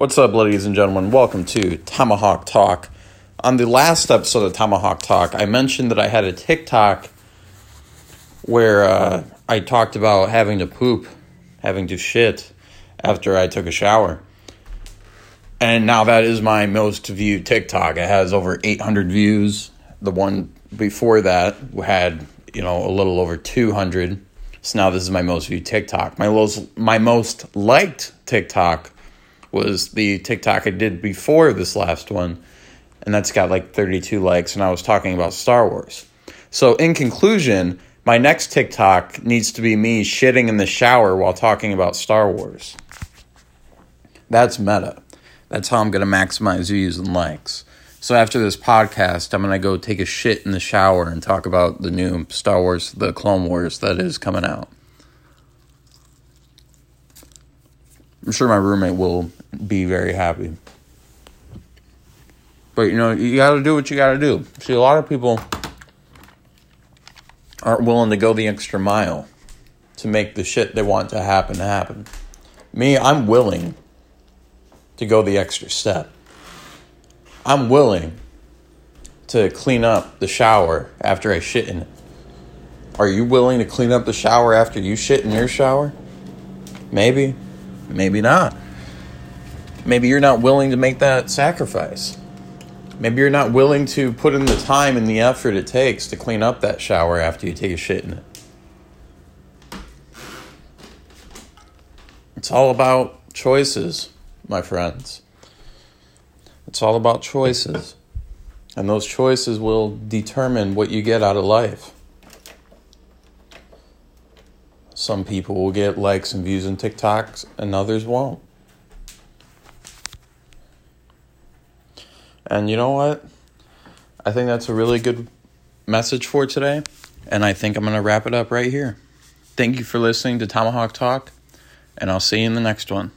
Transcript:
What's up, ladies and gentlemen? Welcome to Tomahawk Talk. On the last episode of Tomahawk Talk, I mentioned that I had a TikTok where uh, I talked about having to poop, having to shit after I took a shower. And now that is my most viewed TikTok. It has over 800 views. The one before that had, you know, a little over 200. So now this is my most viewed TikTok. My most, my most liked TikTok was the TikTok I did before this last one, and that's got like 32 likes, and I was talking about Star Wars. So, in conclusion, my next TikTok needs to be me shitting in the shower while talking about Star Wars. That's meta. That's how I'm going to maximize views and likes. So after this podcast, I'm going to go take a shit in the shower and talk about the new Star Wars, the Clone Wars that is coming out. I'm sure my roommate will be very happy. But you know, you got to do what you got to do. See, a lot of people aren't willing to go the extra mile to make the shit they want to happen happen. Me, I'm willing to go the extra step. I'm willing to clean up the shower after I shit in it. Are you willing to clean up the shower after you shit in your shower? Maybe, maybe not. Maybe you're not willing to make that sacrifice. Maybe you're not willing to put in the time and the effort it takes to clean up that shower after you take a shit in it. It's all about choices, my friends. It's all about choices. And those choices will determine what you get out of life. Some people will get likes and views on TikToks, and others won't. And you know what? I think that's a really good message for today. And I think I'm going to wrap it up right here. Thank you for listening to Tomahawk Talk, and I'll see you in the next one.